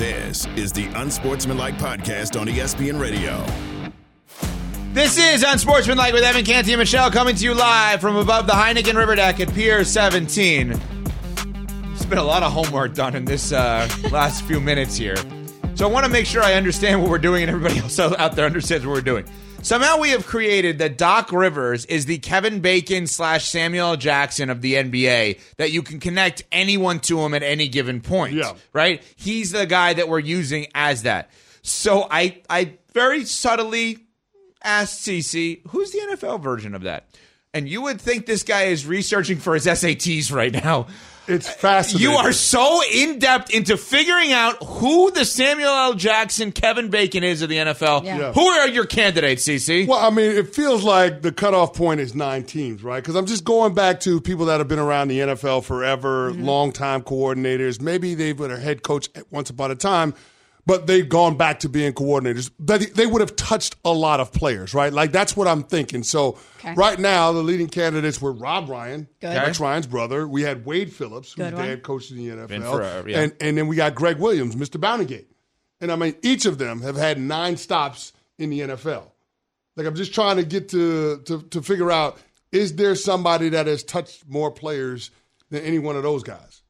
This is the Unsportsmanlike Podcast on ESPN Radio. This is Unsportsmanlike with Evan Canty and Michelle coming to you live from above the Heineken River Deck at Pier 17. There's been a lot of homework done in this uh, last few minutes here. So I want to make sure I understand what we're doing and everybody else out there understands what we're doing. Somehow we have created that Doc Rivers is the Kevin Bacon slash Samuel Jackson of the NBA, that you can connect anyone to him at any given point. Yeah. Right? He's the guy that we're using as that. So I I very subtly asked CC, who's the NFL version of that? And you would think this guy is researching for his SATs right now. It's fascinating. You are so in depth into figuring out who the Samuel L. Jackson, Kevin Bacon is of the NFL. Yeah. Yeah. Who are your candidates, CC? Well, I mean, it feels like the cutoff point is nine teams, right? Because I'm just going back to people that have been around the NFL forever, mm-hmm. long-time coordinators. Maybe they were a head coach once upon a time, but they've gone back to being coordinators. They, they would have touched a lot of players, right? Like that's what I'm thinking. So Okay. right now, the leading candidates were Rob Ryan, Good. Rex Ryan's brother. We had Wade Phillips, who's Good the one. head coach in the NFL, forever, yeah. and and then we got Greg Williams, Mr. Bountygate. And I mean, each of them have had nine stops in the NFL. Like I'm just trying to get to to to figure out is there somebody that has touched more players than any one of those guys?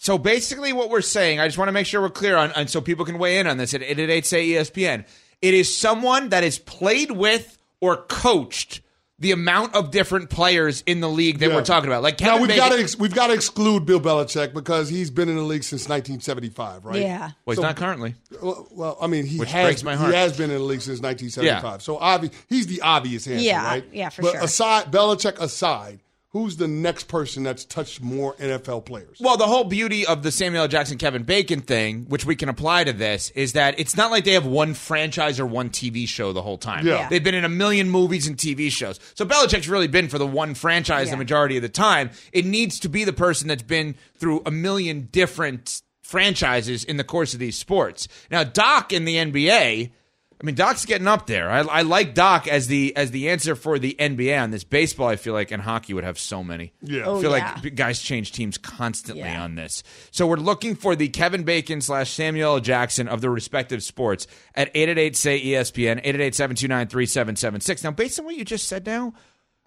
So basically, what we're saying, I just want to make sure we're clear on, and so people can weigh in on this at 888 say ESPN. It is someone that has played with or coached the amount of different players in the league that Yeah. we're talking about. Like Now we've Bacon- got to ex- we've got to exclude Bill Belichick because he's been in the league since 1975, right? Yeah. well, he's so- not currently. Well, well, I mean, he Which has breaks my heart. he has been in the league since 1975. So obvi- he's the obvious answer, Yeah, right? yeah, for but sure. aside Belichick aside, who's the next person that's touched more NFL players? Well, the whole beauty of the Samuel L. Jackson Kevin Bacon thing, which we can apply to this, is that it's not like they have one franchise or one TV show the whole time. Yeah. Yeah. They've been in a million movies and TV shows. So Belichick's really been for the one franchise Yeah. the majority of the time. It needs to be the person that's been through a million different franchises in the course of these sports. Now, Doc in the NBA. I mean, Doc's getting up there. I, I like Doc as the as the answer for the NBA on this. Baseball, I feel like, and hockey would have so many. Yeah. Oh, I Oh, feel yeah. like guys change teams constantly Yeah. on this. So we're looking for the Kevin Bacon slash Samuel L. Jackson of the respective sports at 888 say E ESPN, 888 729 3776. Now, based on what you just said now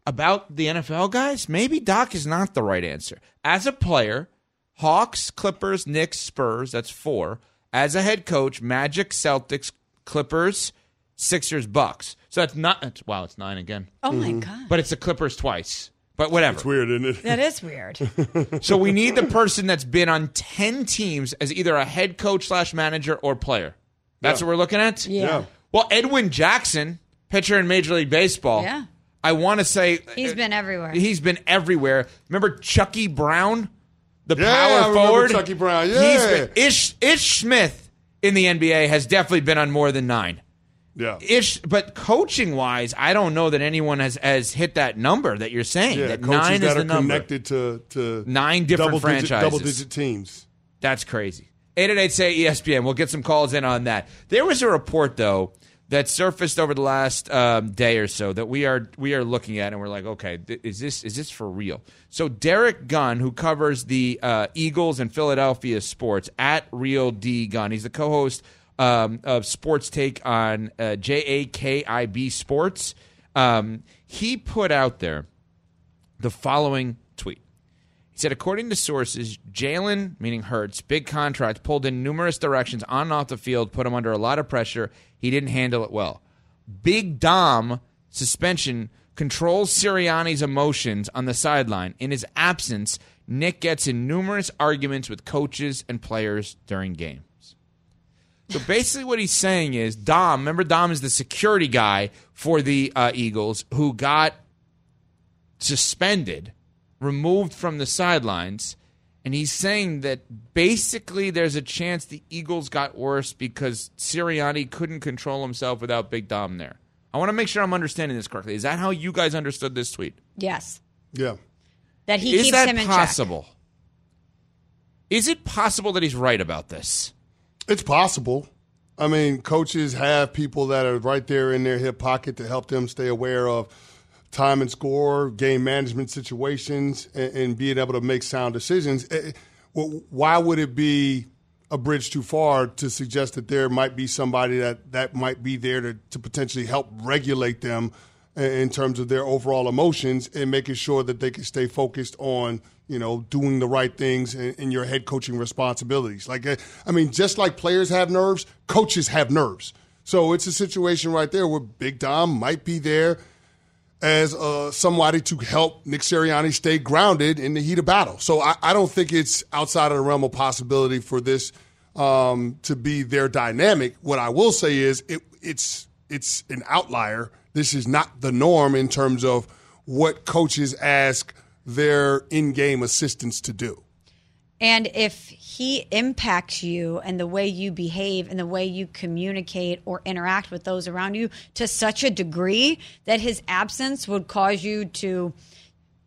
about the NFL guys, maybe Doc is not the right answer. As a player, Hawks, Clippers, Knicks, Spurs, that's four. As a head coach, Magic, Celtics, Clippers, Sixers, Bucks. So that's not, that's, wow, it's nine again. Oh my mm-hmm. god. But it's the Clippers twice. But whatever. It's weird, isn't it? that is weird. So we need the person that's been on 10 teams as either a head coach slash manager or player. That's Yeah. what we're looking at? Yeah. Yeah. Well, Edwin Jackson, pitcher in Major League Baseball. Yeah. I want to say He's been everywhere. he's been everywhere. Remember Chucky Brown? The Yeah, I power remember forward? Chucky Brown, He's yeah. been- Ish, Ish Smith in the NBA has definitely been on more than nine. Yeah. Ish, but coaching wise, I don't know that anyone has, has hit that number that you're saying. Yeah, that coaches nine is that the are number. connected to, to Nine different double digit, franchises. double digit teams. That's crazy. 888 say ESPN. We'll get some calls in on that. There was a report though that surfaced over the last um, day or so that we are we are looking at, and we're like, okay, th- is this is this for real? So Derek Gunn, who covers the uh, Eagles and Philadelphia sports at Real D Gunn, he's the co-host um, of Sports Take on uh, JAKIB Sports. Um, he put out there the following tweet. He said, according to sources, Jalen, meaning Hurts, big contract, pulled in numerous directions on and off the field, put him under a lot of pressure. He didn't handle it well. Big Dom suspension controls Sirianni's emotions on the sideline. In his absence, Nick gets in numerous arguments with coaches and players during games. So basically, what he's saying is Dom, remember, Dom is the security guy for the uh, Eagles who got suspended, removed from the sidelines. And he's saying that basically there's a chance the Eagles got worse because Sirianni couldn't control himself without Big Dom there. I want to make sure I'm understanding this correctly. Is that how you guys understood this tweet? yes. Yeah. That he Is keeps that him in possible? Is it possible that he's right about this? It's possible. I mean, coaches have people that are right there in their hip pocket to help them stay aware of time and score, game management situations, and, and being able to make sound decisions. Eh, well, Why would it be a bridge too far to suggest that there might be somebody that, that might be there to, to potentially help regulate them in terms of their overall emotions and making sure that they can stay focused on you know doing the right things in, in your head coaching responsibilities like uh, i mean just like players have nerves coaches have nerves so it's a situation right there where big dom might be there as uh, somebody to help Nick Sirianni stay grounded in the heat of battle. So I, I don't think it's outside of the realm of possibility for this um, to be their dynamic. What I will say is it, it's it's an outlier. This is not the norm in terms of what coaches ask their in-game assistants to do. And if he impacts you and the way you behave and the way you communicate or interact with those around you to such a degree that his absence would cause you to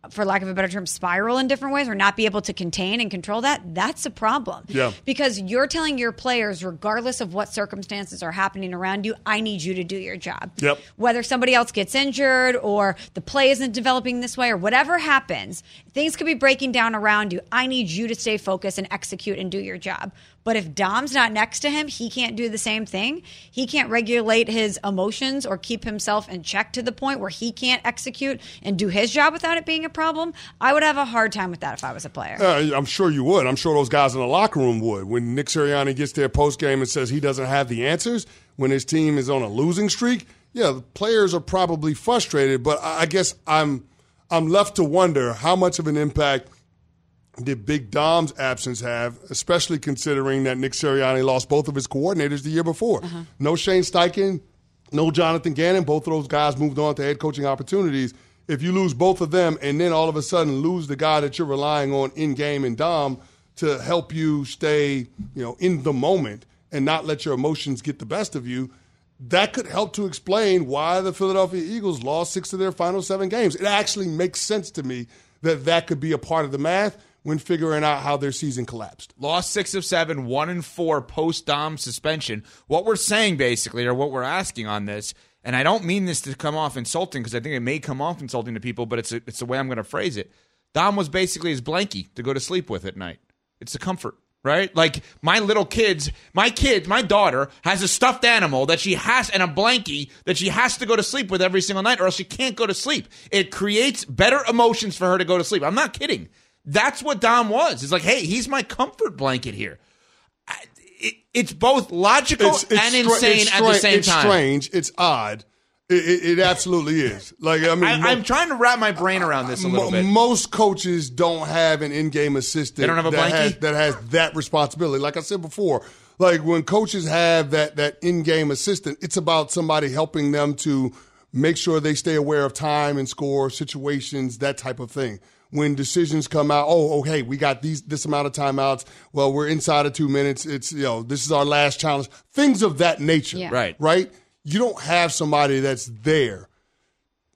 for lack of a better term, spiral in different ways or not be able to contain and control that, that's a problem. Yeah. Because you're telling your players, regardless of what circumstances are happening around you, I need you to do your job. Yep. Whether somebody else gets injured or the play isn't developing this way or whatever happens, things could be breaking down around you. I need you to stay focused and execute and do your job. But if Dom's not next to him, he can't do the same thing. He can't regulate his emotions or keep himself in check to the point where he can't execute and do his job without it being a problem. I would have a hard time with that if I was a player. Uh, I'm sure you would. I'm sure those guys in the locker room would. When Nick Sirianni gets there post game and says he doesn't have the answers, when his team is on a losing streak, yeah, the players are probably frustrated. But I guess I'm I'm left to wonder how much of an impact did Big Dom's absence have, especially considering that Nick Sirianni lost both of his coordinators the year before. Uh-huh. No Shane Steichen, no Jonathan Gannon. Both of those guys moved on to head coaching opportunities. If you lose both of them and then all of a sudden lose the guy that you're relying on in game and Dom to help you stay, you know, in the moment and not let your emotions get the best of you, that could help to explain why the Philadelphia Eagles lost six of their final seven games. It actually makes sense to me that that could be a part of the math when figuring out how their season collapsed. Lost six of seven, one and four post Dom suspension. What we're saying basically, or what we're asking on this, and I don't mean this to come off insulting because I think it may come off insulting to people, but it's a, it's the way I'm going to phrase it. Dom was basically his blankie to go to sleep with at night. It's a comfort, right? Like my little kids, my kid, my daughter has a stuffed animal that she has and a blankie that she has to go to sleep with every single night, or else she can't go to sleep. It creates better emotions for her to go to sleep. I'm not kidding. That's what Dom was. It's like, hey, he's my comfort blanket here. I- it- it's both logical and stra- insane it's at the same it's time. It's strange. It's odd. It, it, it absolutely is. Like I mean, I, I'm trying to wrap my brain around this a little bit. most coaches don't have an in-game assistant. They don't have a that has, that has that responsibility. Like I said before, like when coaches have that that in-game assistant, it's about somebody helping them to make sure they stay aware of time and score situations, that type of thing. When decisions come out, oh, okay, we got these this amount of timeouts. Well, we're inside of two minutes. It's you know this is our last challenge. Things of that nature. Yeah. Right. Right. You don't have somebody that's there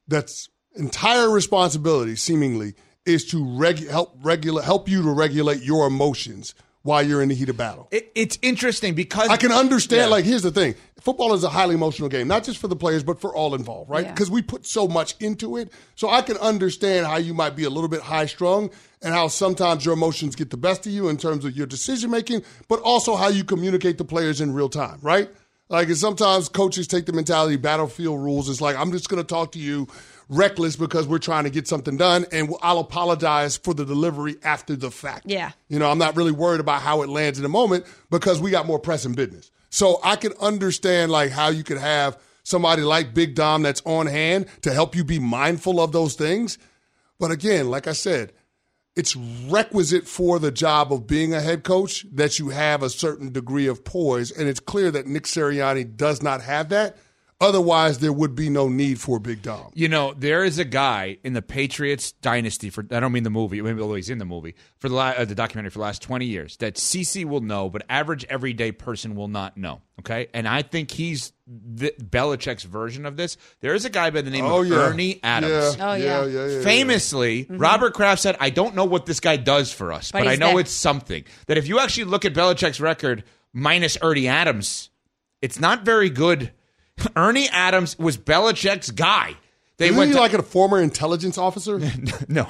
that's entire responsibility seemingly is to regu- help regulate help you to regulate your emotions while you're in the heat of battle. It, it's interesting because I can understand. Yeah. Like, here's the thing: football is a highly emotional game, not just for the players, but for all involved, right? Yeah. Because we put so much into it. So I can understand how you might be a little bit high strung, and how sometimes your emotions get the best of you in terms of your decision making, but also how you communicate to players in real time, right? Like, sometimes coaches take the mentality battlefield rules. It's like I'm just going to talk to you reckless because we're trying to get something done, and I'll apologize for the delivery after the fact. Yeah. You know, I'm not really worried about how it lands in the moment because we got more pressing business. So I can understand like how you could have somebody like Big Dom that's on hand to help you be mindful of those things. But again, like I said, it's requisite for the job of being a head coach that you have a certain degree of poise. And it's clear that Nick Sirianni does not have that. Otherwise, there would be no need for Big Dom. You know, there is a guy in the Patriots dynasty for I don't mean the movie, maybe although he's in the movie for the la- uh, the documentary for the last 20 years that CC will know, but average everyday person will not know, okay? And I think he's the, Belichick's version of this. There is a guy by the name Oh, of yeah. Ernie Adams. Yeah, Oh, yeah. yeah, yeah, yeah. Famously, Robert Kraft said, I don't know what this guy does for us, but, But I know there. it's something. That if you actually look at Belichick's record minus Ernie Adams, it's not very good. Ernie Adams was Belichick's guy. They Isn't went he to- like a former intelligence officer? no,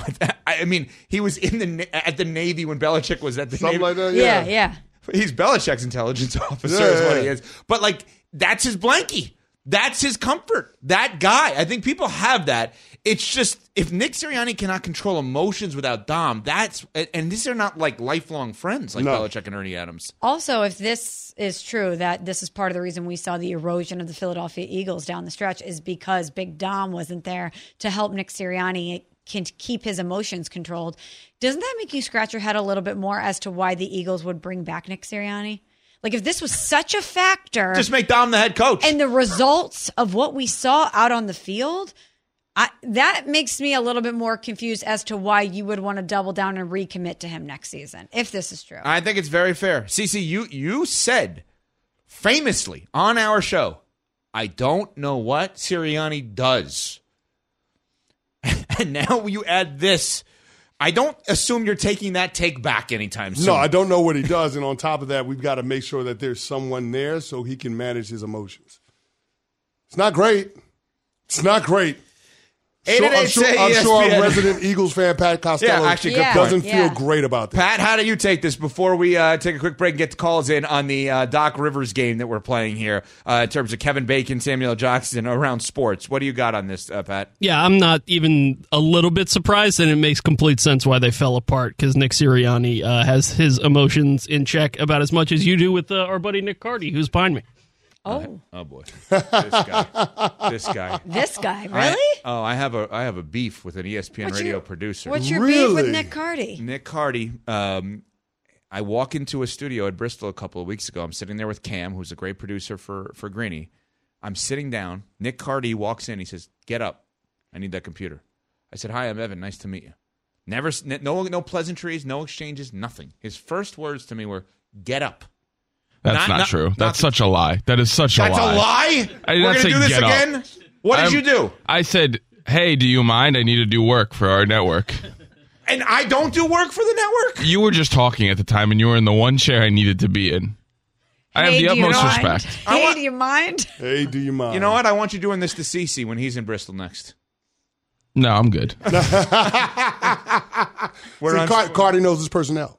I I mean he was in the at the Navy when Belichick was at the Something Navy. like that? Yeah, yeah. he's Belichick's intelligence officer Yeah, is what yeah. he is. But like that's his blankie. That's his comfort. That guy. I think people have that. It's just if Nick Sirianni cannot control emotions without Dom, that's and these are not like lifelong friends like No. Belichick and Ernie Adams. Also, if this is true, that this is part of the reason we saw the erosion of the Philadelphia Eagles down the stretch is because Big Dom wasn't there to help Nick Sirianni can keep his emotions controlled. Doesn't that make you scratch your head a little bit more as to why the Eagles would bring back Nick Sirianni? Like if this was such a factor, Just make Dom the head coach. and the results of what we saw out on the field, I, that makes me a little bit more confused as to why you would want to double down and recommit to him next season, if this is true. I think it's very fair. CC, you you said famously on our show, I don't know what Sirianni does. and now you add this. I don't assume you're taking that take back anytime soon. No, I don't know what he does. And on top of that, we've got to make sure that there's someone there so he can manage his emotions. It's not great. It's not great. So, I'm, 888 sure, I'm sure ESPN. our resident Eagles fan, Pat Costello, Yeah, actually, good Yeah. doesn't. Yeah. feel great about that. Pat, how do you take this before we uh, take a quick break and get the calls in on the uh, Doc Rivers game that we're playing here uh, in terms of Kevin Bacon, Samuel Jackson around sports? What do you got on this, uh, Pat? Yeah, I'm not even a little bit surprised, and it makes complete sense why they fell apart because Nick Sirianni uh, has his emotions in check about as much as you do with uh, our buddy Nick Carty, who's behind me. Oh, Oh boy, this guy, this guy. this guy, really? I, oh, I have a I have a beef with an ESPN What's radio your- producer. What's your beef with Nick Carty? Nick Carty. Um, I walk into a studio at Bristol a couple of weeks ago. I'm sitting there with Cam, who's a great producer for for Greeny. I'm sitting down. Nick Carty walks in. He says, "Get up. I need that computer." I said, "Hi, I'm Evan. Nice to meet you." Never, no, no pleasantries, no exchanges, nothing. His first words to me were, "Get up." That's Not- not, not- true. not That's the- such a lie. That is such a That's lie. That's a lie. I did We're not gonna say do this get up. again. What did I'm- you do? I said, "Hey, do you mind? I need to do work for our network." And I don't do work for the network. you were just talking at the time, and you were in the one chair I needed to be in. I have the utmost respect. Hey, want- do you mind? Hey, do you mind? You know what? I want you doing this to Cece when he's in Bristol next. No, I'm good. We're See, on. Car- Cardi knows his personnel.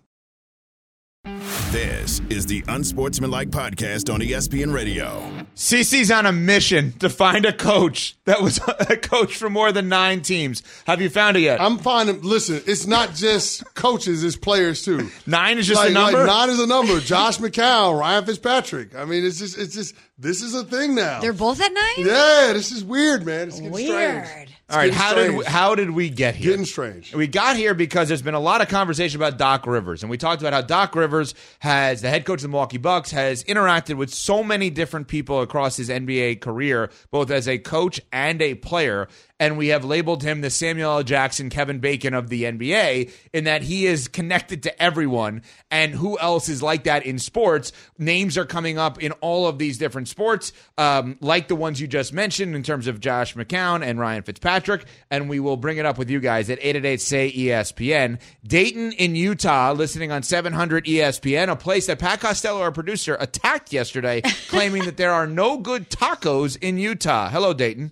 This is the Unsportsmanlike Podcast on ESPN Radio. CC's on a mission to find a coach that was a coach for more than nine teams. Have you found it yet? I'm finding, listen, it's not just coaches, it's players too. Nine is just like, a number. Like nine is a number. Josh McCown, Ryan Fitzpatrick. I mean, it's just, it's just, this is a thing now. They're both at nine? yeah, this is weird, man. It's getting Weird. strange. All right, getting how did we, how did we get here? Getting strange. We got here because there's been a lot of conversation about Doc Rivers, and we talked about how Doc Rivers has the head coach of the Milwaukee Bucks has interacted with so many different people across his NBA career, both as a coach and a player. And we have labeled him the Samuel L. Jackson, Kevin Bacon of the NBA, in that he is connected to everyone. And who else is like that in sports? Names are coming up in all of these different sports, um, like the ones you just mentioned in terms of Josh McCown and Ryan Fitzpatrick. And we will bring it up with you guys at 888 say ESPN. Dayton in Utah, listening on 700 ESPN, a place that Pat Costello, our producer, attacked yesterday, claiming that there are no good tacos in Utah. Hello, Dayton.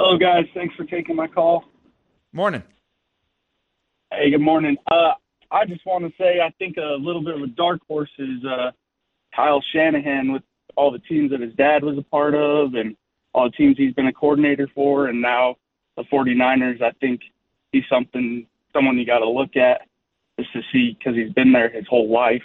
Hello, guys. Thanks for taking my call. Morning. Hey, good morning. Uh, I just want to say I think a little bit of a dark horse is uh, Kyle Shanahan with all the teams that his dad was a part of and all the teams he's been a coordinator for, and now the 49ers. I think he's something someone you got to look at just to see because he's been there his whole life.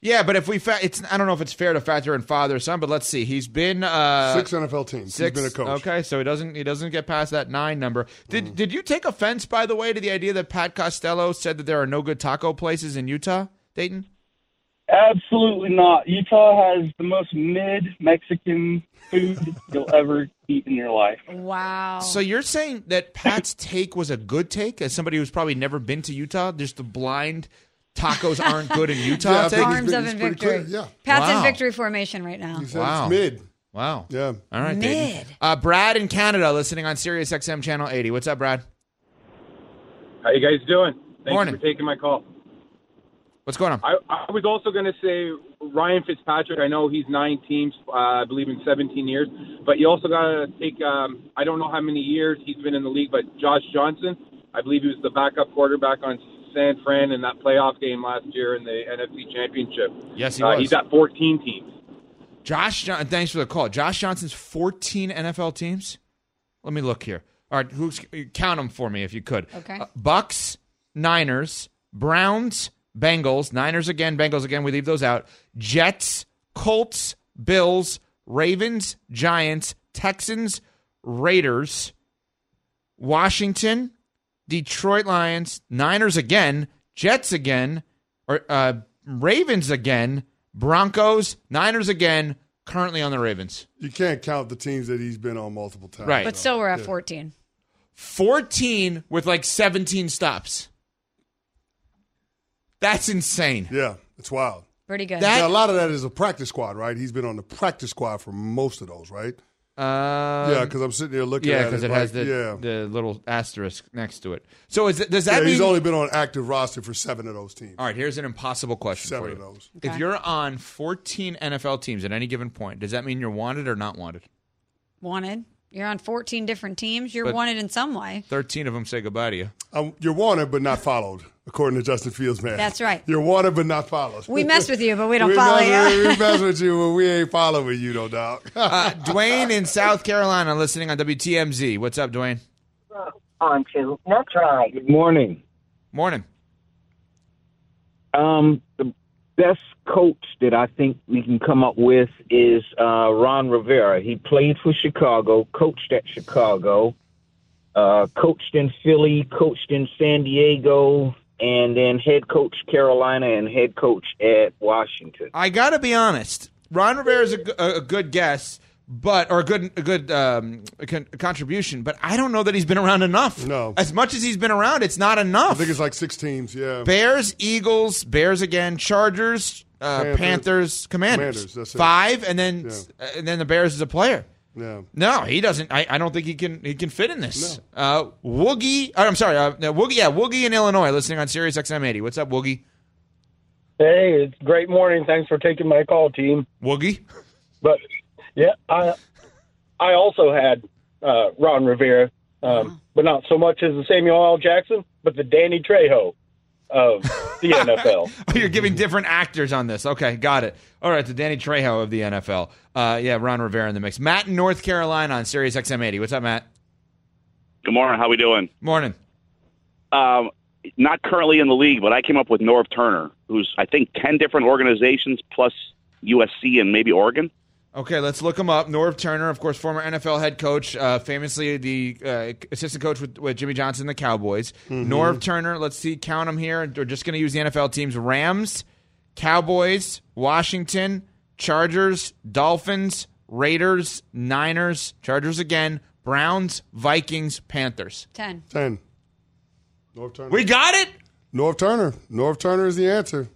Yeah, but if we, fa- it's I don't know if it's fair to factor in father son, but let's see. He's been uh, Six NFL teams. Six. He's been a coach. Okay, so he doesn't he doesn't get past that nine number. Did Mm. did you take offense by the way to the idea that Pat Costello said that there are no good taco places in Utah, Dayton? Absolutely not. Utah has the most mid Mexican food you'll ever eat in your life. Wow. So you're saying that Pat's take was a good take as somebody who's probably never been to Utah, just the blind tacos aren't good in Utah Yeah, I think take? Arms been- up he's in pretty victory. clear, yeah. Pat's Wow. in victory formation right now. He said Wow. it's mid. Wow. Yeah. All right, Mid. Uh, Brad in Canada listening on Sirius XM channel 80. What's up, Brad? How you guys doing? Thank Morning. you for taking my call. What's going on? I, I was also going to say Ryan Fitzpatrick. I know he's nine teams, uh, I believe in 17 years, but you also got to take. Um, I don't know how many years he's been in the league, but Josh Johnson. I believe he was the backup quarterback on San Fran in that playoff game last year in the NFC Championship. Yes, he Uh, was. he's at 14 teams. Josh, John- thanks for the call. Josh Johnson's 14 NFL teams. Let me look here. All right, who's count them for me if you could. Okay. Uh, Bucks, Niners, Browns, Bengals, Niners again, Bengals again. We leave those out. Jets, Colts, Bills, Ravens, Giants, Texans, Raiders, Washington, Detroit Lions, Niners again, Jets again, or uh, Ravens again, Broncos, Niners again. Currently on the Ravens. You can't count the teams that he's been on multiple times. Right. But still, we're at 14. 14 with like 17 stops. That's insane. Yeah, it's wild. Pretty good. That- Now, a lot of that is a practice squad, right? He's been on the practice squad for most of those, right? Uh, yeah, because I'm sitting here looking yeah, at it. because it like, has the yeah. the little asterisk next to it. So is it, does that yeah, mean he's only been on active roster for seven of those teams. All right, here's an impossible question Seven for of you. those. If you're on 14 NFL teams at any given point, does that mean you're wanted or not wanted? wanted. You're on 14 different teams. You're But- wanted in some way. 13 of them say goodbye to you. Um, you're wanted but not followed, according to Justin Fields, man. That's right. You're wanted but not followed. We mess with you, but we don't we follow mess, you. We mess with you, but we ain't following you, no doubt. Uh, Dwayne in South Carolina listening on WTMZ. What's up, Dwayne? on to. That's right. Good morning. Morning. Um, the best coach that I think we can come up with is uh, Ron Rivera. He played for Chicago, coached at Chicago, uh, coached in Philly, coached in San Diego, and then head coach Carolina and head coach at Washington. I got to be honest. Ron Rivera is a good guess, but or a good a good um, con- contribution. But I don't know that he's been around enough. No. as much as he's been around, it's not enough. I think it's like six teams, yeah. Bears, Eagles, Bears again, Chargers, uh, Panthers, Panthers. Commanders. Commanders, that's it. Five, and then Yeah. and then the Bears is a player. Yeah. No, he doesn't. I, I don't think he can. He can fit in this. Uh, Woogie. uh, I'm sorry. Uh, Woogie. Yeah, Woogie in Illinois, listening on Sirius XM 80. What's up, Woogie? Hey, it's great morning. Thanks for taking my call, team. Woogie. But yeah, I I also had uh, Ron Rivera, um, but not so much as the Samuel L. Jackson, but the Danny Trejo of the NFL. Oh, you're giving different actors on this. Okay, got it. All right, the Danny Trejo of the NFL. Uh, yeah, Ron Rivera in the mix. Matt in North Carolina on Sirius XM 80. What's up, Matt? Good morning. How we doing? Morning. Um, not currently in the league, but I came up with Norv Turner, who's I think ten different organizations plus USC and maybe Oregon. Okay, let's look him up. Norv Turner, of course, former NFL head coach, uh, famously the uh, assistant coach with, with Jimmy Johnson, the Cowboys. Norv Turner, let's see, count them here. We're just going to use the NFL teams: Rams, Cowboys, Washington, Chargers, Dolphins, Raiders, Niners, Chargers again, Browns, Vikings, Panthers. 10. Ten. Norv Turner. We got it. Norv Turner. Norv Turner is the answer.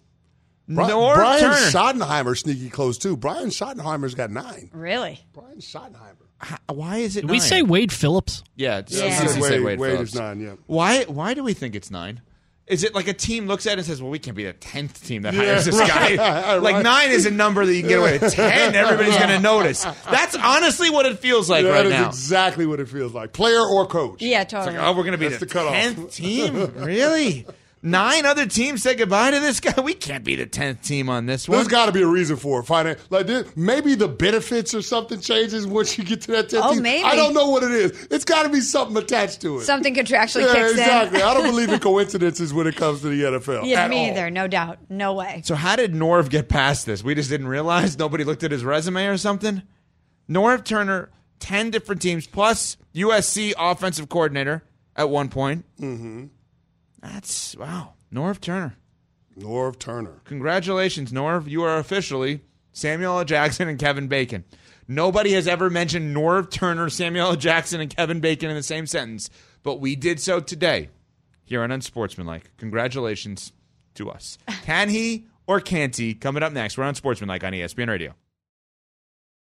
Bri- Norv Brian Turner. Schottenheimer sneaky close too. Brian Schottenheimer's got nine. Really? Brian Schottenheimer. Why is it? Did we nine? say Wade Phillips? Yeah, it's- Yeah. CC said Wade- Wade, Wade Phillips. is nine, yeah. Why? Why do we think it's nine? Is it like a team looks at it and says, "Well, we can't be the tenth team that Yeah, hires this right, guy"? Like right. nine is a number that you can get away with. Ten, everybody's going to notice. That's honestly what it feels like that right is now. exactly what it feels like. Player or coach. Yeah, It's totally. like, oh, we're going to be That's the, the cutoff. tenth team. Really? Nine other teams say goodbye to this guy. We can't be the tenth team on this one. There's got to be a reason for it. Finan- like this, maybe the benefits or something changes once you get to that 10th Oh, team. maybe. I don't know what it is. It's got to be something attached to it. Something contractually yeah, kicks exactly. in. I don't believe in coincidences when it comes to the NFL. Yeah, at me all. either. No doubt. No way. So how did Norv get past this? We just didn't realize. Nobody looked at his resume or something. Norv Turner, ten different teams plus USC offensive coordinator at one point. Mm-hmm. That's wow, Norv Turner. Norv Turner. Congratulations, Norv. You are officially Samuel L. Jackson and Kevin Bacon. Nobody has ever mentioned Norv Turner, Samuel L. Jackson, and Kevin Bacon in the same sentence, but we did so today here on Unsportsmanlike. Congratulations to us. Can he or can't he? Coming up next, we're on Sportsmanlike on ESPN Radio.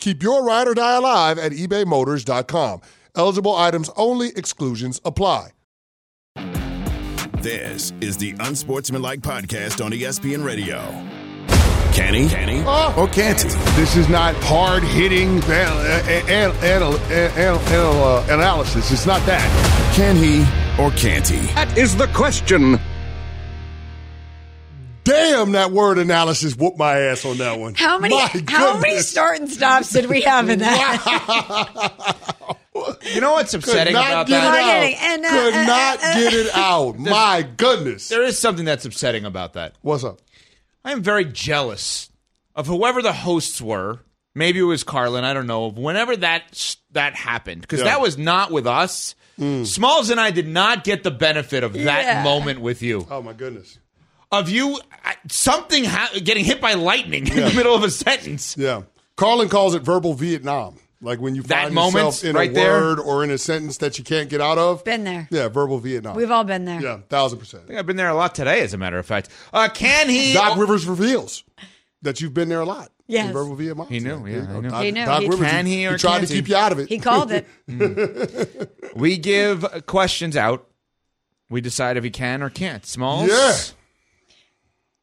Keep your ride or die alive at ebaymotors.com. Eligible items only, exclusions apply. This is the Unsportsmanlike Podcast on ESPN Radio. Can he? Can he? or can't he? This is not hard hitting uh, uh, uh, analysis. It's not that. Can he or can't he? That is the question. Damn, that word analysis whooped my ass on that one. How many My how many goodness. start and stops did we have in that? You know what's upsetting not about get that? it out. And, uh, Could uh, not uh, get it out. My goodness. There is something that's upsetting about that. What's up? I am very jealous of whoever the hosts were. Maybe it was Carlin. I don't know. Whenever that that happened, because Yeah. that was not with us. Smalls and I did not get the benefit of that Yeah. moment with you. Oh my goodness. Of you, uh, something ha- getting hit by lightning in the middle of a sentence. Yeah. Carlin calls it verbal Vietnam. Like when you That find moment yourself in right a there? word or in a sentence that you can't get out of. Been there. Yeah, verbal Vietnam. We've all been there. yeah, thousand percent. I think I've been there a lot today, as a matter of fact. Uh, can he? Doc Rivers reveals that you've been there a lot. Yes. In verbal Vietnam. He knew, yeah, There you knew. Doc, He knew. Doc He- Rivers, Can he or tried can't to he? keep you out of it. He called it. we give questions out. We decide if he can or can't. Smalls. Yeah.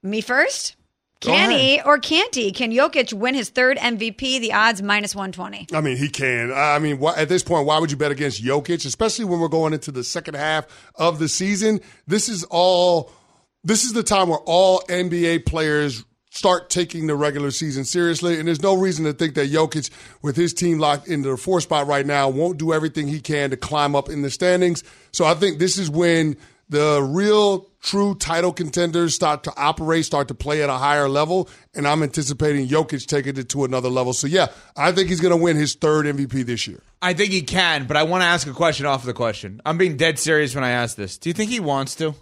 Me first? Can he or can't he? Can Jokic win his third MVP? The odds minus 120. I mean, he can. I mean, why, at this point, why would you bet against Jokic, especially when we're going into the second half of the season? This is all. This is the time where all NBA players start taking the regular season seriously, and there's no reason to think that Jokic, with his team locked into the fourth spot right now, won't do everything he can to climb up in the standings. So I think this is when the real true title contenders start to operate, start to play at a higher level, and I'm anticipating Jokic taking it to another level. So yeah, I think he's going to win his third MVP this year. I think he can, but I want to ask a question off the question. I'm being dead serious when I ask this. Do you think he wants to?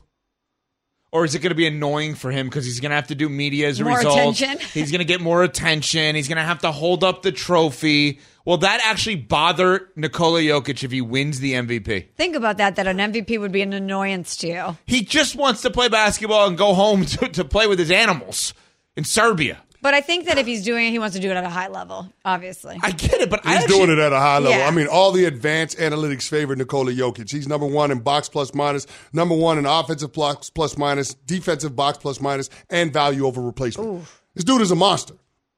Or is it going to be annoying for him because he's going to have to do media as a More result? attention. He's going to get more attention. He's going to have to hold up the trophy. Will that actually bother Nikola Jokic if he wins the MVP? Think about that, that an MVP would be an annoyance to you. He just wants to play basketball and go home to, to play with his animals in Serbia. But I think that if he's doing it, he wants to do it at a high level, obviously. I get it, but I He's actually- doing it at a high level. Yeah. I mean, all the advanced analytics favor Nikola Jokic. He's number one in box plus minus, number one in offensive box plus minus, defensive box plus minus, and value over replacement. This dude is a monster.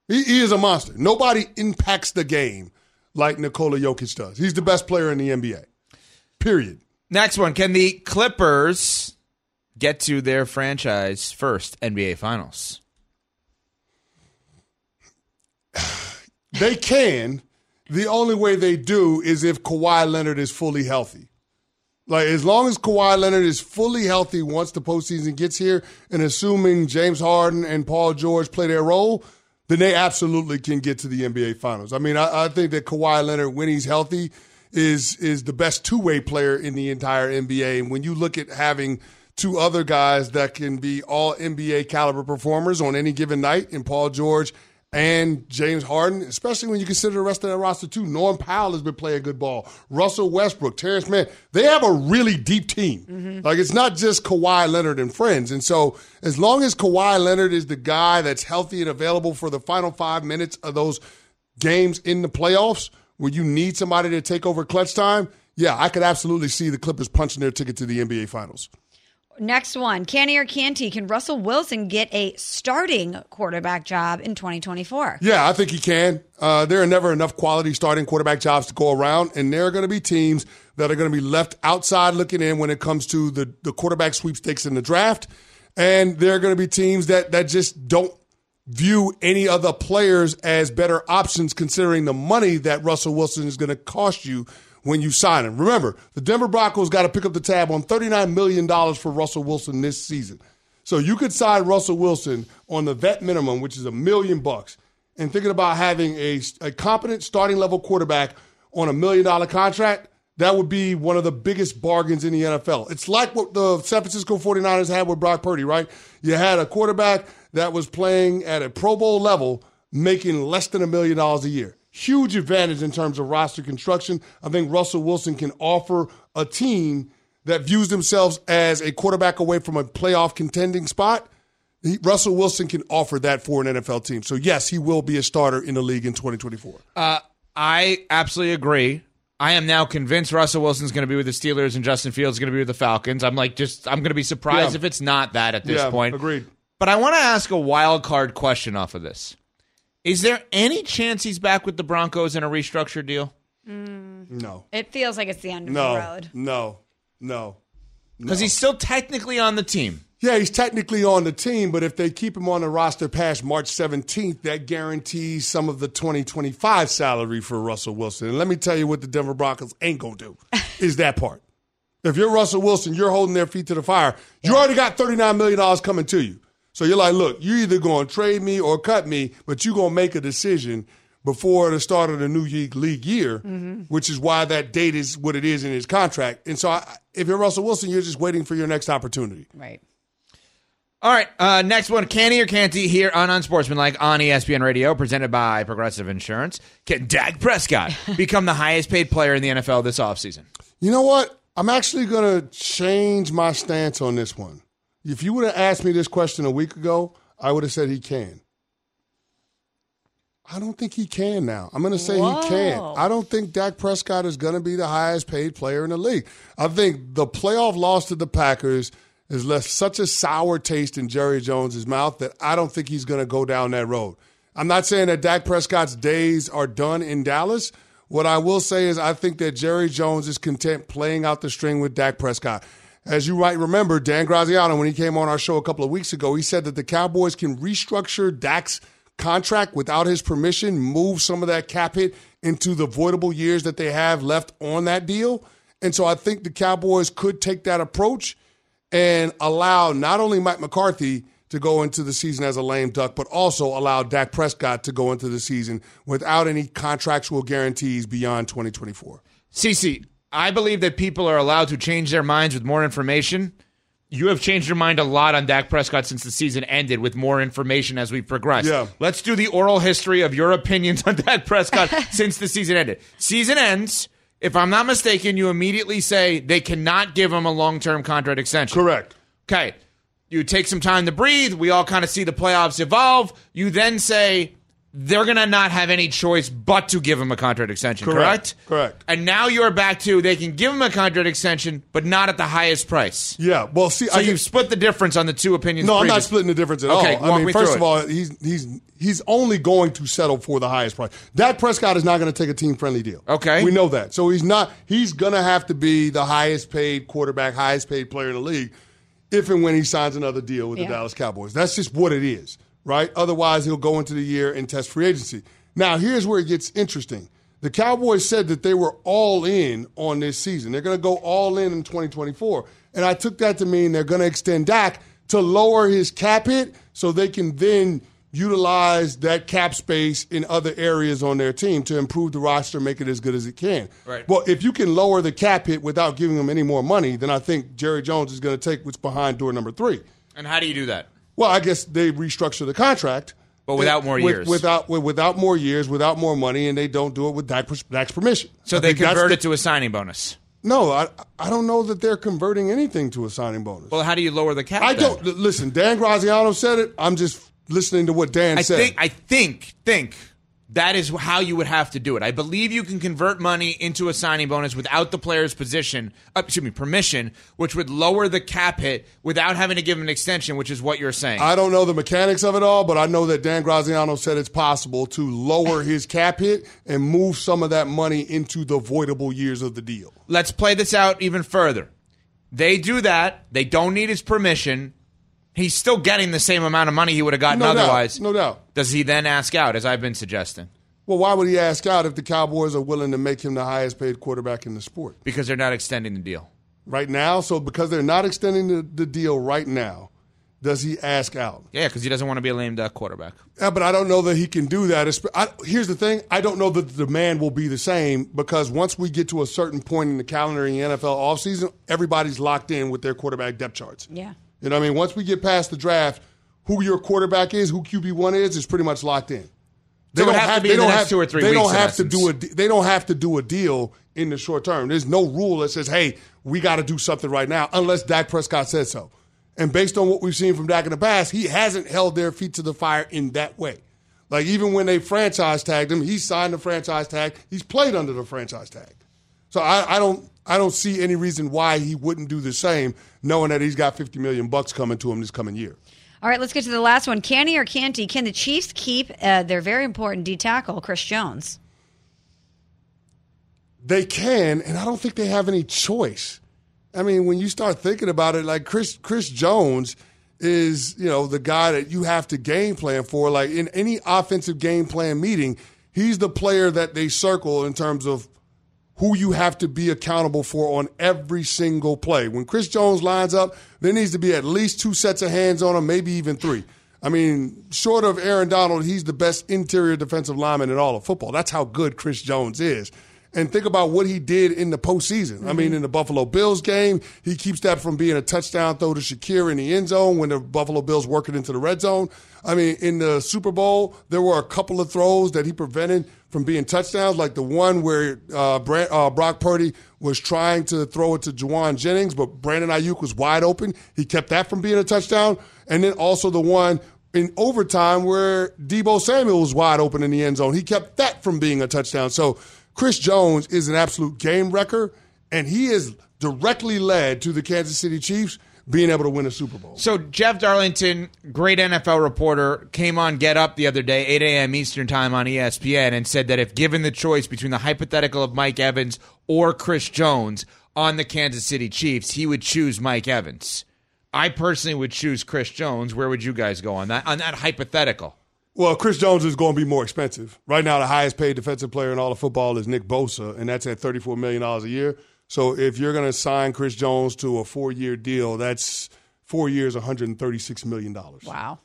He, he is a monster. Nobody impacts the game like Nikola Jokic does. He's the best player in the NBA. Period. Next one. Can the Clippers get to their franchise first NBA Finals? They can. The only way they do is if Kawhi Leonard is fully healthy. Like as long as Kawhi Leonard is fully healthy once the postseason gets here, and assuming James Harden and Paul George play their role, then they absolutely can get to the NBA Finals. I mean, I, I think that Kawhi Leonard, when he's healthy, is is the best two way player in the entire NBA. And when you look at having two other guys that can be all NBA caliber performers on any given night, in Paul George and James Harden, especially when you consider the rest of that roster too. Norm Powell has been playing good ball. Russell Westbrook, Terance Mann, they have a really deep team. Mm-hmm. Like it's not just Kawhi Leonard and friends. And so as long as Kawhi Leonard is the guy that's healthy and available for the final five minutes of those games in the playoffs where you need somebody to take over clutch time, yeah, I could absolutely see the Clippers punching their ticket to the NBA Finals. Next one, Can he or Canty, can Russell Wilson get a starting quarterback job in 2024? Yeah, I think he can. Uh, there are never enough quality starting quarterback jobs to go around, and there are going to be teams that are going to be left outside looking in when it comes to the, the quarterback sweepstakes in the draft. And there are going to be teams that, that just don't view any other players as better options considering the money that Russell Wilson is going to cost you when you sign him. Remember, the Denver Broncos got to pick up the tab on $39 million for Russell Wilson this season. So you could sign Russell Wilson on the vet minimum, which is a million bucks, and thinking about having a, a competent starting level quarterback on a million dollar contract, that would be one of the biggest bargains in the NFL. It's like what the San Francisco 49ers had with Brock Purdy, right? You had a quarterback that was playing at a Pro Bowl level, making less than a million dollars a year. Huge advantage in terms of roster construction. I think Russell Wilson can offer a team that views themselves as a quarterback away from a playoff contending spot. He, Russell Wilson can offer that for an NFL team. So, yes, he will be a starter in the league in 2024. Uh, I absolutely agree. I am now convinced Russell Wilson's going to be with the Steelers and Justin Fields is going to be with the Falcons. I'm like, just I'm going to be surprised Yeah. if it's not that at this Yeah, point. agreed. But I want to ask a wild card question off of this. Is there any chance he's back with the Broncos in a restructured deal? Mm. No. It feels like it's the end of the road. no, no. Because he's still technically on the team. Yeah, he's technically on the team, but if they keep him on the roster past March 17th, that guarantees some of the 2025 salary for Russell Wilson. And let me tell you what the Denver Broncos ain't going to do is that part. If you're Russell Wilson, you're holding their feet to the fire. You already got $39 million coming to you. So you're like, look, you're either going to trade me or cut me, but you're going to make a decision before the start of the new league, league year, which is why that date is what it is in his contract. And so I, if you're Russell Wilson, you're just waiting for your next opportunity. Right. All right, uh, next one, Can he or Canty here on Unsportsmanlike on ESPN Radio, presented by Progressive Insurance. Can Dak Prescott become the highest paid player in the NFL this offseason? You know what? I'm actually going to change my stance on this one. If you would have asked me this question a week ago, I would have said he can. I don't think he can now. I'm going to say he can. Whoa. I don't think Dak Prescott is going to be the highest paid player in the league. I think the playoff loss to the Packers has left such a sour taste in Jerry Jones' mouth that I don't think he's going to go down that road. I'm not saying that Dak Prescott's days are done in Dallas. What I will say is I think that Jerry Jones is content playing out the string with Dak Prescott. As you might remember, Dan Graziano, when he came on our show a couple of weeks ago, he said that the Cowboys can restructure Dak's contract without his permission, move some of that cap hit into the voidable years that they have left on that deal. And so I think the Cowboys could take that approach and allow not only Mike McCarthy to go into the season as a lame duck, but also allow Dak Prescott to go into the season without any contractual guarantees beyond 2024. CC, I believe that people are allowed to change their minds with more information. You have changed your mind a lot on Dak Prescott since the season ended with more information as we progress. Yeah. Let's do the oral history of your opinions on Dak Prescott since the season ended. Season ends. If I'm not mistaken, you immediately say they cannot give him a long term contract extension. Correct. Okay. You take some time to breathe. We all kind of see the playoffs evolve. You then say they're going to not have any choice but to give him a contract extension, correct? Correct. Correct. And now you're back to they can give him a contract extension, but not at the highest price. Yeah. Well, see, So I you've split the difference on the two opinions. No, I'm not splitting the difference at Okay, all. walk I mean, me first of it. all, he's he's he's only going to settle for the highest price. Dak Prescott is not going to take a team friendly deal. Okay. we know that. So he's not. He's going to have to be the highest paid quarterback, highest paid player in the league, if and when he signs another deal with Yeah. the Dallas Cowboys. That's just what it is, right? Otherwise, he'll go into the year and test free agency. Now, here's where it gets interesting. The Cowboys said that they were all in on this season. They're going to go all in in 2024. And I took that to mean they're going to extend Dak to lower his cap hit so they can then utilize that cap space in other areas on their team to improve the roster, make it as good as it can. Right. Well, if you can lower the cap hit without giving them any more money, then I think Jerry Jones is going to take what's behind door number three. And how do you do that? Well, I guess they restructure the contract. But without eh, more With- years. Without without more years, without more money, and they don't do it with Dak, Dak's permission. So I they convert it to a signing bonus. No, I I don't know that they're converting anything to a signing bonus. Well, how do you lower the cap? I then? don't listen. Dan Graziano said it. I'm just listening to what Dan I said. think I think think that is how you would have to do it. I believe you can convert money into a signing bonus without the player's position, uh, excuse me, permission, which would lower the cap hit without having to give him an extension, which is what you're saying. I don't know the mechanics of it all, but I know that Dan Graziano said it's possible to lower his cap hit and move some of that money into the voidable years of the deal. Let's play this out even further. They do that. They don't need his permission. He's still getting the same amount of money he would have gotten No doubt, otherwise. no doubt. Does he then ask out, as I've been suggesting? Well, why would he ask out if the Cowboys are willing to make him the highest paid quarterback in the sport Because they're not extending the deal. right now? So because they're not extending the, the deal right now, does he ask out? Yeah, because he doesn't want to be a lame duck quarterback. Yeah, but I don't know that he can do that. I, here's the thing: I don't know that the demand will be the same because once we get to a certain point in the calendar in the NFL offseason, everybody's locked in with their quarterback depth charts. Yeah. You know what I mean? Once we get past the draft, who your quarterback is, who QB one is, is pretty much locked in. So it would have to be in the next two or three They don't have to do a. They don't have to do a deal in the short term. There's no rule that says, "Hey, we got to do something right now," unless Dak Prescott says so. And based on what we've seen from Dak in the past, he hasn't held their feet to the fire in that way. Like even when they franchise tagged him, he signed the franchise tag. He's played under the franchise tag. So I, I don't I don't see any reason why he wouldn't do the same, knowing that he's got fifty million bucks coming to him this coming year. All right, let's get to the last one. Can he or Canty? Can the Chiefs keep uh, their very important D tackle, Chris Jones? They can, and I don't think they have any choice. I mean, when you start thinking about it, like Chris Chris Jones is, you know, the guy that you have to game plan for. Like in any offensive game plan meeting, he's the player that they circle in terms of who you have to be accountable for on every single play. When Chris Jones lines up, there needs to be at least two sets of hands on him, maybe even three. I mean, short of Aaron Donald, he's the best interior defensive lineman in all of football. That's how good Chris Jones is. And think about what he did in the postseason. I mean, in the Buffalo Bills game, he keeps that from being a touchdown throw to Shakir in the end zone when the Buffalo Bills work it into the red zone. I mean, in the Super Bowl, there were a couple of throws that he prevented from being touchdowns, like the one where uh, Brand, uh, Brock Purdy was trying to throw it to Jauan Jennings, but Brandon Aiyuk was wide open. He kept that from being a touchdown. And then also the one in overtime where Deebo Samuel was wide open in the end zone. He kept that from being a touchdown. So Chris Jones is an absolute game wrecker, and he is directly led to the Kansas City Chiefs being able to win a Super Bowl. So Jeff Darlington, great NFL reporter, came on Get Up the other day, 8 a.m. Eastern Time on ESPN, and said that if given the choice between the hypothetical of Mike Evans or Chris Jones on the Kansas City Chiefs, he would choose Mike Evans. I personally would choose Chris Jones. Where would you guys go on that on that hypothetical? Well, Chris Jones is going to be more expensive. Right now, the highest paid defensive player in all of football is Nick Bosa, and that's at $34 million a year. So if you're going to sign Chris Jones to a four year deal, that's four years, $136 million. Wow.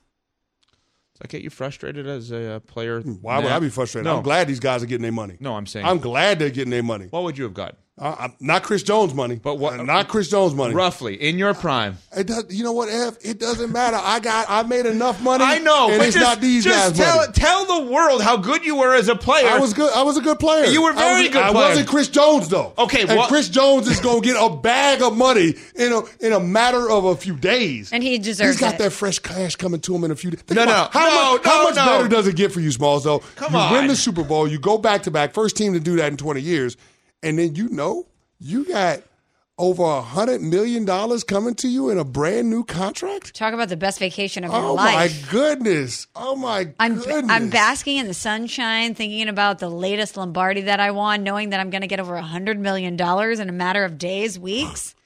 Does that get you frustrated as a uh, player? Why would now? I be frustrated? No. I'm glad these guys are getting their money. No, I'm saying. I'm glad they're getting their money. What would you have got? Uh, I'm- not Chris Jones money, but what? Uh, not Chris Jones money. Roughly in your prime. Uh, it does, you know what, Ev? It doesn't matter. I got, I made enough money. I know, and but it's just, not these just guys' tell, money. tell the world how good you were as a player. I was good. I was a good player. You were I very was- good I player. wasn't Chris Jones though. Okay, and what- Chris Jones is going to get a bag of money in a in a matter of a few days. And he deserves He's got it. that fresh cash coming to him in a few days. Think No, no, how no, much, how much no. better does it get for you, Smalls? Though Come you on. win the Super Bowl, you go back to back, first team to do that in twenty years, and then you know you got over a hundred million dollars coming to you in a brand new contract. Talk about the best vacation of your life. Oh my goodness! Oh my I'm goodness! I'm basking in the sunshine, thinking about the latest Lombardi that I won, knowing that I'm going to get over a hundred million dollars in a matter of days, weeks.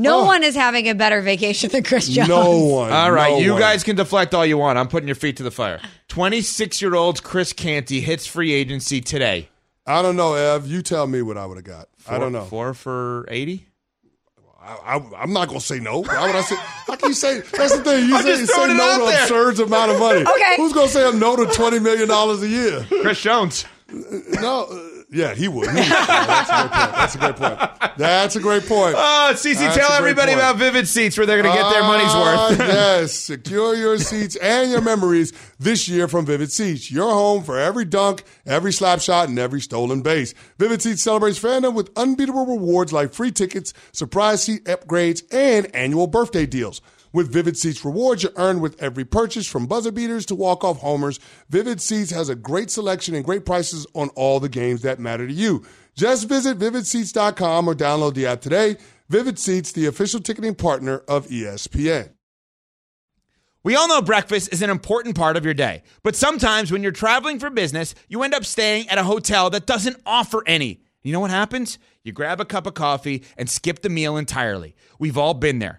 No Oh. one is having a better vacation than Chris Jones. No one. All right, no you one. guys can deflect all you want. I'm putting your feet to the fire. 26 year old Chris Canty hits free agency today. I don't know, Ev. You tell me what I would have got. I don't know. Four for 80? I, I, am not gonna say no. Why would I say? How can you say? That's the thing. You I'm say, just say no to there. absurd amount of money. Okay. Who's gonna say a no to twenty million dollars a year? Chris Jones. No. Yeah, he would. He would. That's a great point. That's a great point. That's a great. Oh, Cece, That's tell everybody point. about Vivid Seats where they're going to get their money's Ah, worth. yes, secure your seats and your memories this year from Vivid Seats. Your home for every dunk, every slap shot, and every stolen base. Vivid Seats celebrates fandom with unbeatable rewards like free tickets, surprise seat upgrades, and annual birthday deals. With Vivid Seats rewards, you earn with every purchase from buzzer beaters to walk-off homers. Vivid Seats has a great selection and great prices on all the games that matter to you. Just visit vividseats.com or download the app today. Vivid Seats, the official ticketing partner of ESPN. We all know breakfast is an important part of your day, but sometimes when you're traveling for business, you end up staying at a hotel that doesn't offer any. You know what happens? You grab a cup of coffee and skip the meal entirely. We've all been there.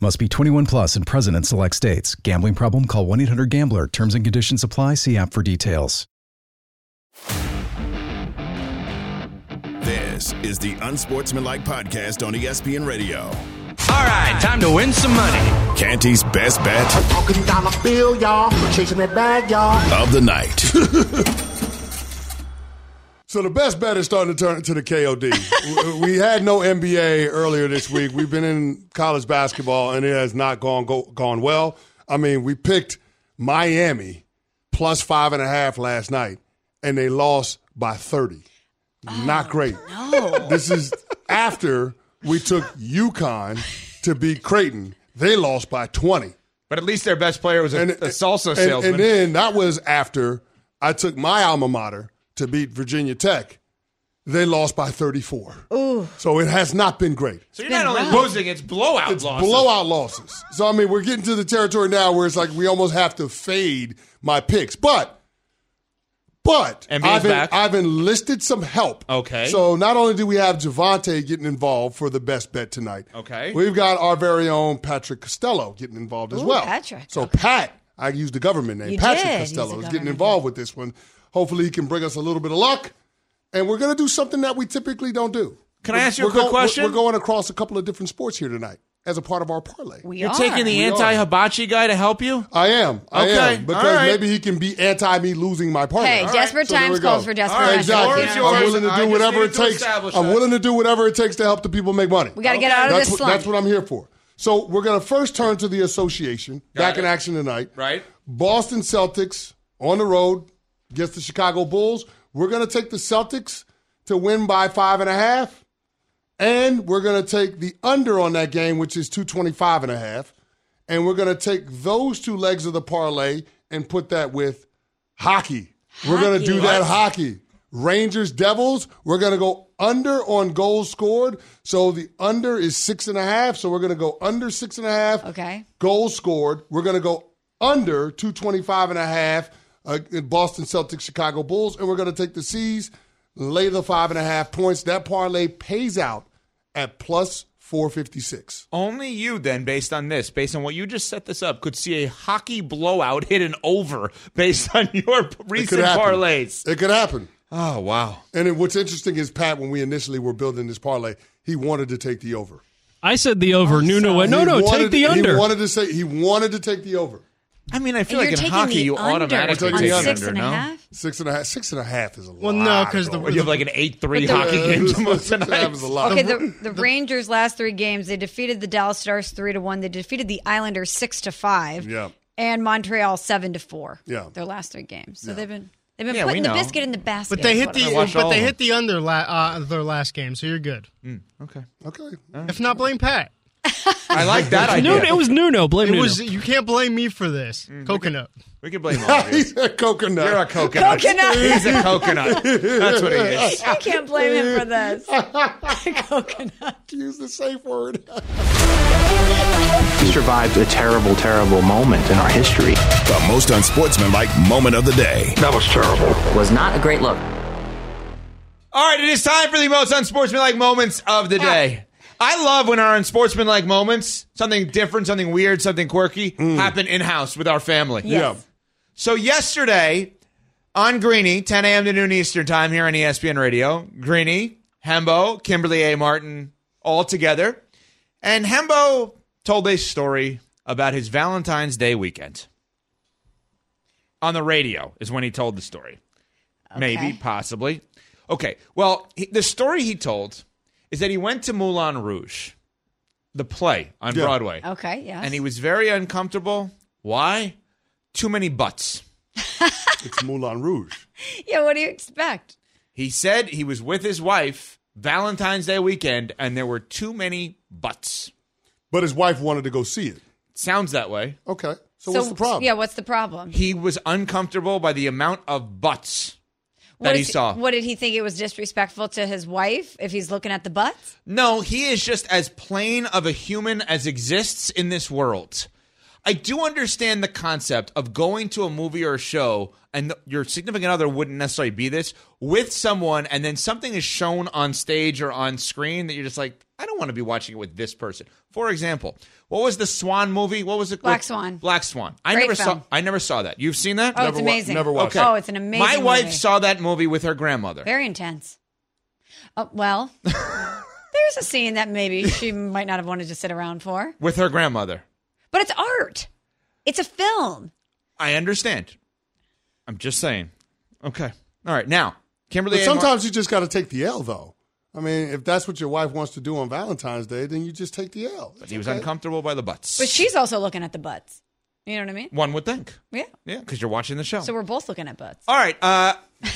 Must be 21 plus and present in select states. Gambling problem? Call 1 800 Gambler. Terms and conditions apply. See app for details. This is the Unsportsmanlike Podcast on ESPN Radio. All right, time to win some money. Canty's best bet Talking dollar bill, y'all. Chasing that bag, y'all. of the night. So the best bet is starting to turn into the KOD. We- we had no NBA earlier this week. We've been in college basketball, and it has not gone go, gone well. I mean, we picked Miami plus five and a half last night, and they lost by thirty. not oh, great. No. This is after we took UConn to beat Creighton. They lost by twenty. But at least their best player was a, a salsa And- salesman. And, then that was after I took my alma mater to beat Virginia Tech. They lost by 34. Ooh. So it has not been great. so you're not only losing, it's blowout It's losses. blowout losses. So I mean, we're getting to the territory now where it's like we almost have to fade my picks. But but I've, en- I've enlisted some help. Okay. So not only do we have Javante getting involved for the best bet tonight. Okay. We've got our very own Patrick Costello getting involved as Ooh, well. Patrick. So Pat, I used the government name. You Patrick did Costello is getting government involved with this one. Hopefully he can bring us a little bit of luck. And we're going to do something that we typically don't do. Can I We're- ask you a we're quick go- question? We're going across a couple of different sports here tonight as a part of our parlay. We You're are. taking the We anti-hibachi guy to help you? I am. I Okay, am. Because all right. maybe he can be anti me losing my parlay. Hey, desperate So there times we go. calls for desperate All right, measures. Exactly. Yours, you? I'm willing to do whatever it takes. I'm willing to do whatever it takes to help the people make money. We got to get out of that's this what, slump. that's what I'm here for. So we're going to first turn to the association. Got back it. in action tonight. Right. Boston Celtics on the road against the Chicago Bulls. We're going to take the Celtics to win by five and a half. And we're going to take the under on that game, which is 225 and a half. And we're going to take those two legs of the parlay and put that with hockey. We're going to do Hockey. that hockey. Rangers Devils, we're going to go under on goals scored. So the under is six and a half. So we're going to go under six and a half. Okay. Goals scored. We're going to go under 225 and a half uh, in Boston Celtics, Chicago Bulls. And we're going to take the C's, lay the five and a half points. That parlay pays out at plus 456. Only you, then, based on this, based on what you just set this up, could see a hockey blowout hit an over based on your recent happen. parlays. It could happen. Oh, wow. And then what's interesting is Pat, when we initially were building this parlay, he wanted to take the over. I said the over. Nuno went, no, He no, wanted- take the under. He wanted to say he wanted to take the over. I mean, I feel like you're in taking hockey, the you under automatically on take the six under, and a no? half? Six and a half. Six and a half is a lot. Well, no, because the, What, you have like an 8 3 But the- hockey game Six most and is a lot. Okay, the, the Rangers last three games they defeated the Dallas Stars three to one. They defeated the Islanders six to five. Yeah. And Montreal seven to four. Yeah. Their last three games. So they've been they've been Yeah, we putting the know. biscuit in the basket. but they is hit what the I'm watched all but they of hit the under la, uh, their last game, so you're good. Okay. Okay. If not, blame Pat. I like that idea. Nuno, it was Nuno. Blame It Nuno. was you can't blame me for this. Mm, coconut. We can blame all of you. He's a coconut. You're a coconut. Coconut. He's a coconut. That's what he is. I can't blame him for this. Coconut. Use the safe word. We survived a terrible, terrible moment in our history. The most unsportsmanlike moment of the day. That was terrible. Was not a great look. All right, it is time for the most unsportsmanlike moments of the ah. day. I love when our unsportsmanlike moments, something different, something weird, something quirky, mm. happen in house with our family. Yeah. So yesterday on Greeny, 10 a.m. to noon Eastern time here on ESPN Radio, Greeny, Hembo, Kimberly A. Martin, all together. And Hembo told a story about his Valentine's Day weekend. On the radio is when he told the story. Maybe, possibly. Okay. Well, he, the story he told is that he went to Moulin Rouge, the play on Yeah. Broadway. Okay, yes. And he was very uncomfortable. Why? Too many butts. It's Moulin Rouge. yeah, what do you expect? He said he was with his wife Valentine's Day weekend and there were too many butts. But his wife wanted to go see it. Sounds that way. Okay. So, what's the problem? Yeah, what's the problem? He was uncomfortable by the amount of butts that What he saw. What did he think it was disrespectful to his wife if he's looking at the butts? No, he is just as plain of a human as exists in this world. I do understand the concept of going to a movie or a show and your significant other wouldn't necessarily be this with someone and then something is shown on stage or on screen that you're just like, I don't want to be watching it with this person. For example, what was the Swan movie? What was it? Black Swan. Black Swan. I Great never film. saw I never saw that. You've seen that? Oh, it's Never wa- amazing. never watched okay. it. Oh, it's an amazing My wife movie. saw that movie with her grandmother. Very intense. Oh, well, there's a scene that maybe she might not have wanted to sit around for, With her grandmother. But it's art. It's a film. I understand. I'm just saying. Okay. All right. Now, Kimberly. But A. Mar- sometimes you just got to take the L, though. I mean, if that's what your wife wants to do on Valentine's Day, then you just take the L. But he was Okay. uncomfortable by the butts. But she's also looking at the butts. You know what I mean? One would think. Yeah. Yeah, because you're watching the show. So we're both looking at butts. All right. Uh, How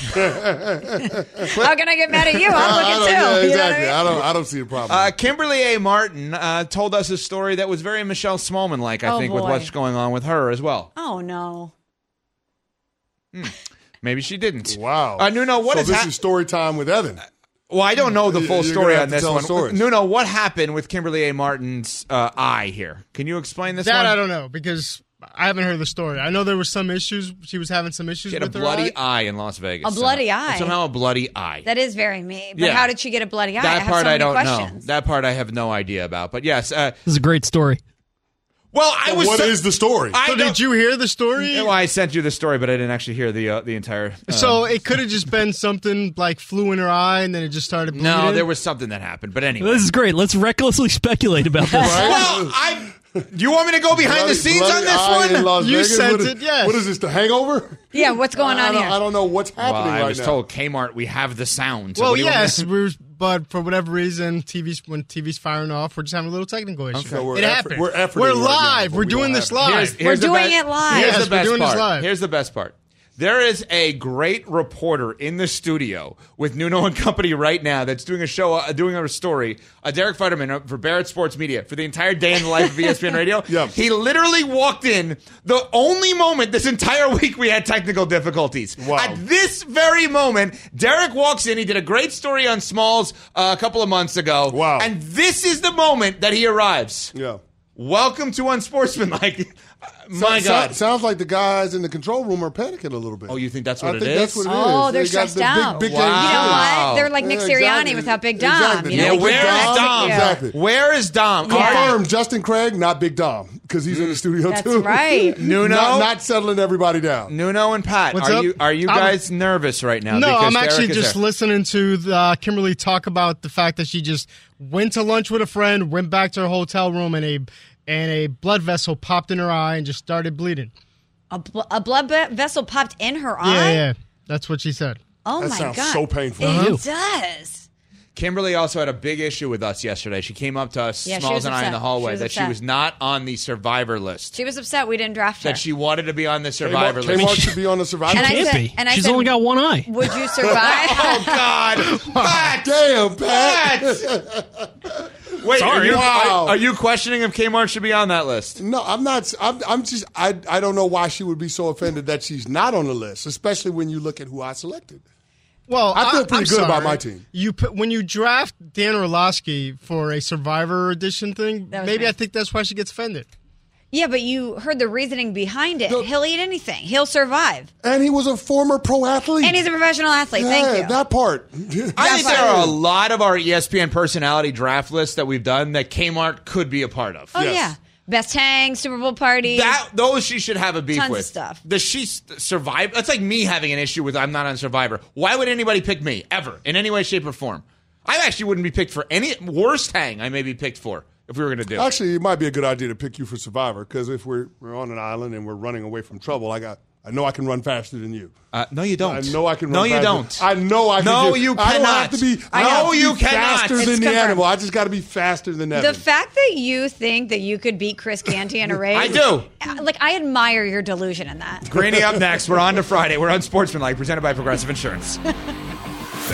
can I get mad at you? I'm looking don't- too. yeah, You know what I exactly. mean? I don't. I don't see a problem. uh, Kimberly A. Martin uh, told us a story that was very Michelle Smallmon like, I Oh, think, with boy. what's going on with her as well. Oh no. Maybe she didn't. Wow. Uh, Nuno, what so is this hap- is story time with Evan. Well, I don't know the You- full you're story gonna have on to this tell one. stories. Nuno, what happened with Kimberly A. Martin's uh, eye here? Can you explain this that one? I don't know because I haven't heard the story. I know there was some issues. She was having some issues She had a with her bloody eye. eye in Las Vegas. A bloody Somehow- eye? Somehow a bloody eye. That is very me. But Yeah. how did she get a bloody eye? I that have part so I don't questions. know. That part I have no idea about. But yes, uh, This is a great story. well, I was. What so- is the story? I So did you hear the story? Well, I sent you the story, but I didn't actually hear the uh, the entire. uh, so it could have just been something like flew in her eye and then it just started bleeding. no, there was something that happened. But anyway, This is great. Let's recklessly speculate about this. well, I. Do you want me to go behind the scenes on this one? You Vegas? sent What is- it, yes. What is this? The Hangover? Yeah, what's going I on don't, here? I don't know what's Well, happening I right was now. told Kmart we have the sound. So Well, what do you want me yes, to- we were, but for whatever reason, TV's when TV's firing off, we're just having a little technical issue. So we're it effort- happened. we're efforting We're right now, live. we're we doing this live. Here's, here's We're doing best- it live. Here's Yes, the we're best doing this part. live. Here's the best part. There is a great reporter in the studio with Nuno and Company right now that's doing a show, uh, doing a story. Uh, Derek Futterman uh, for Barrett Sports Media for the entire day in the life of ESPN Radio. Yeah. He literally walked in the only moment this entire week we had technical difficulties. Wow. At this very moment, Derek walks in. He did a great story on Smalls uh, a couple of months ago. Wow. And this is the moment that he arrives. Yeah. Welcome to Unsportsmanlike. My So- God. so- sounds like the guys in the control room are panicking a little bit. Oh, you think that's I what it think is? that's what it is. Oh, they're They stressed the out. big Wow. You know what? They're like Nick Yeah, Sirianni exactly. without Big Dom. Exactly. You know, Yeah, No, Big where is Dom. Dom? Exactly. Where is Dom? Yeah. Confirmed, Justin Craig, not Big Dom, because he's in the studio That's too. right. Nuno? not, not settling everybody down. Nuno and Pat, What's are up? you are you I'm- guys nervous right now? No, I'm actually just there. listening to the, uh, Kimberly talk about the fact that she just went to lunch with a friend, went back to her hotel room, and a and a blood vessel popped in her eye and just started bleeding. A, bl- a blood be- vessel popped in her Yeah, eye. yeah, that's what she said. Oh That my sounds god, so painful. It Ew. does. Kimberly also had a big issue with us yesterday. She came up to us, Yeah, she Smalls was and I, in upset. the She hallway was that she upset. was not on the survivor list. She was upset we didn't draft her. That she wanted to be on the Kmart, survivor Kmart list. should be on the survivor. and I Can't said, be. and I She's said, only got one eye. would you survive? oh God! Pat! Damn, Pat. Pat! Wait, are you, Wow. are, are you questioning if Kmart should be on that list? No, I'm not. I'm, I'm just. I. I don't know why she would be so offended that she's not on the list, especially when you look at who I selected. Well, I feel pretty I'm good about my team. You put, when you draft Dan Orlovsky for a Survivor edition thing, maybe nice. I think that's why she gets offended. yeah, but you heard the reasoning behind it. He'll eat anything. He'll survive. And he was a former pro athlete. And he's a professional athlete. yeah, Thank you. that part. I think there are a lot of our ESPN personality draft lists that we've done that Kmart could be a part of. oh Yes. yeah, best hang, Super Bowl party. That those she should have a beef Tons of with. stuff. Does she survive? That's like me having an issue with I'm not on Survivor. Why would anybody pick me ever in any way, shape, or form? I actually wouldn't be picked for any worst hang. I may be picked for if we were going to do. it. Actually, it might be a good idea to pick you for Survivor because if we're we're on an island and we're running away from trouble, I got. I know I can run faster than you. Uh, no, you don't. I know I can. Run no, you faster. don't. I know I can. No, get- you I don't have to be. I I don't have know to you be cannot. Faster It's than the animal. I just got to be faster than Evan. the fact that you think that you could beat Chris Canty in a race, I do. Like I admire your delusion in that. Greeny up next. We're on to Friday. We're on Sportsmanlike, presented by Progressive Insurance.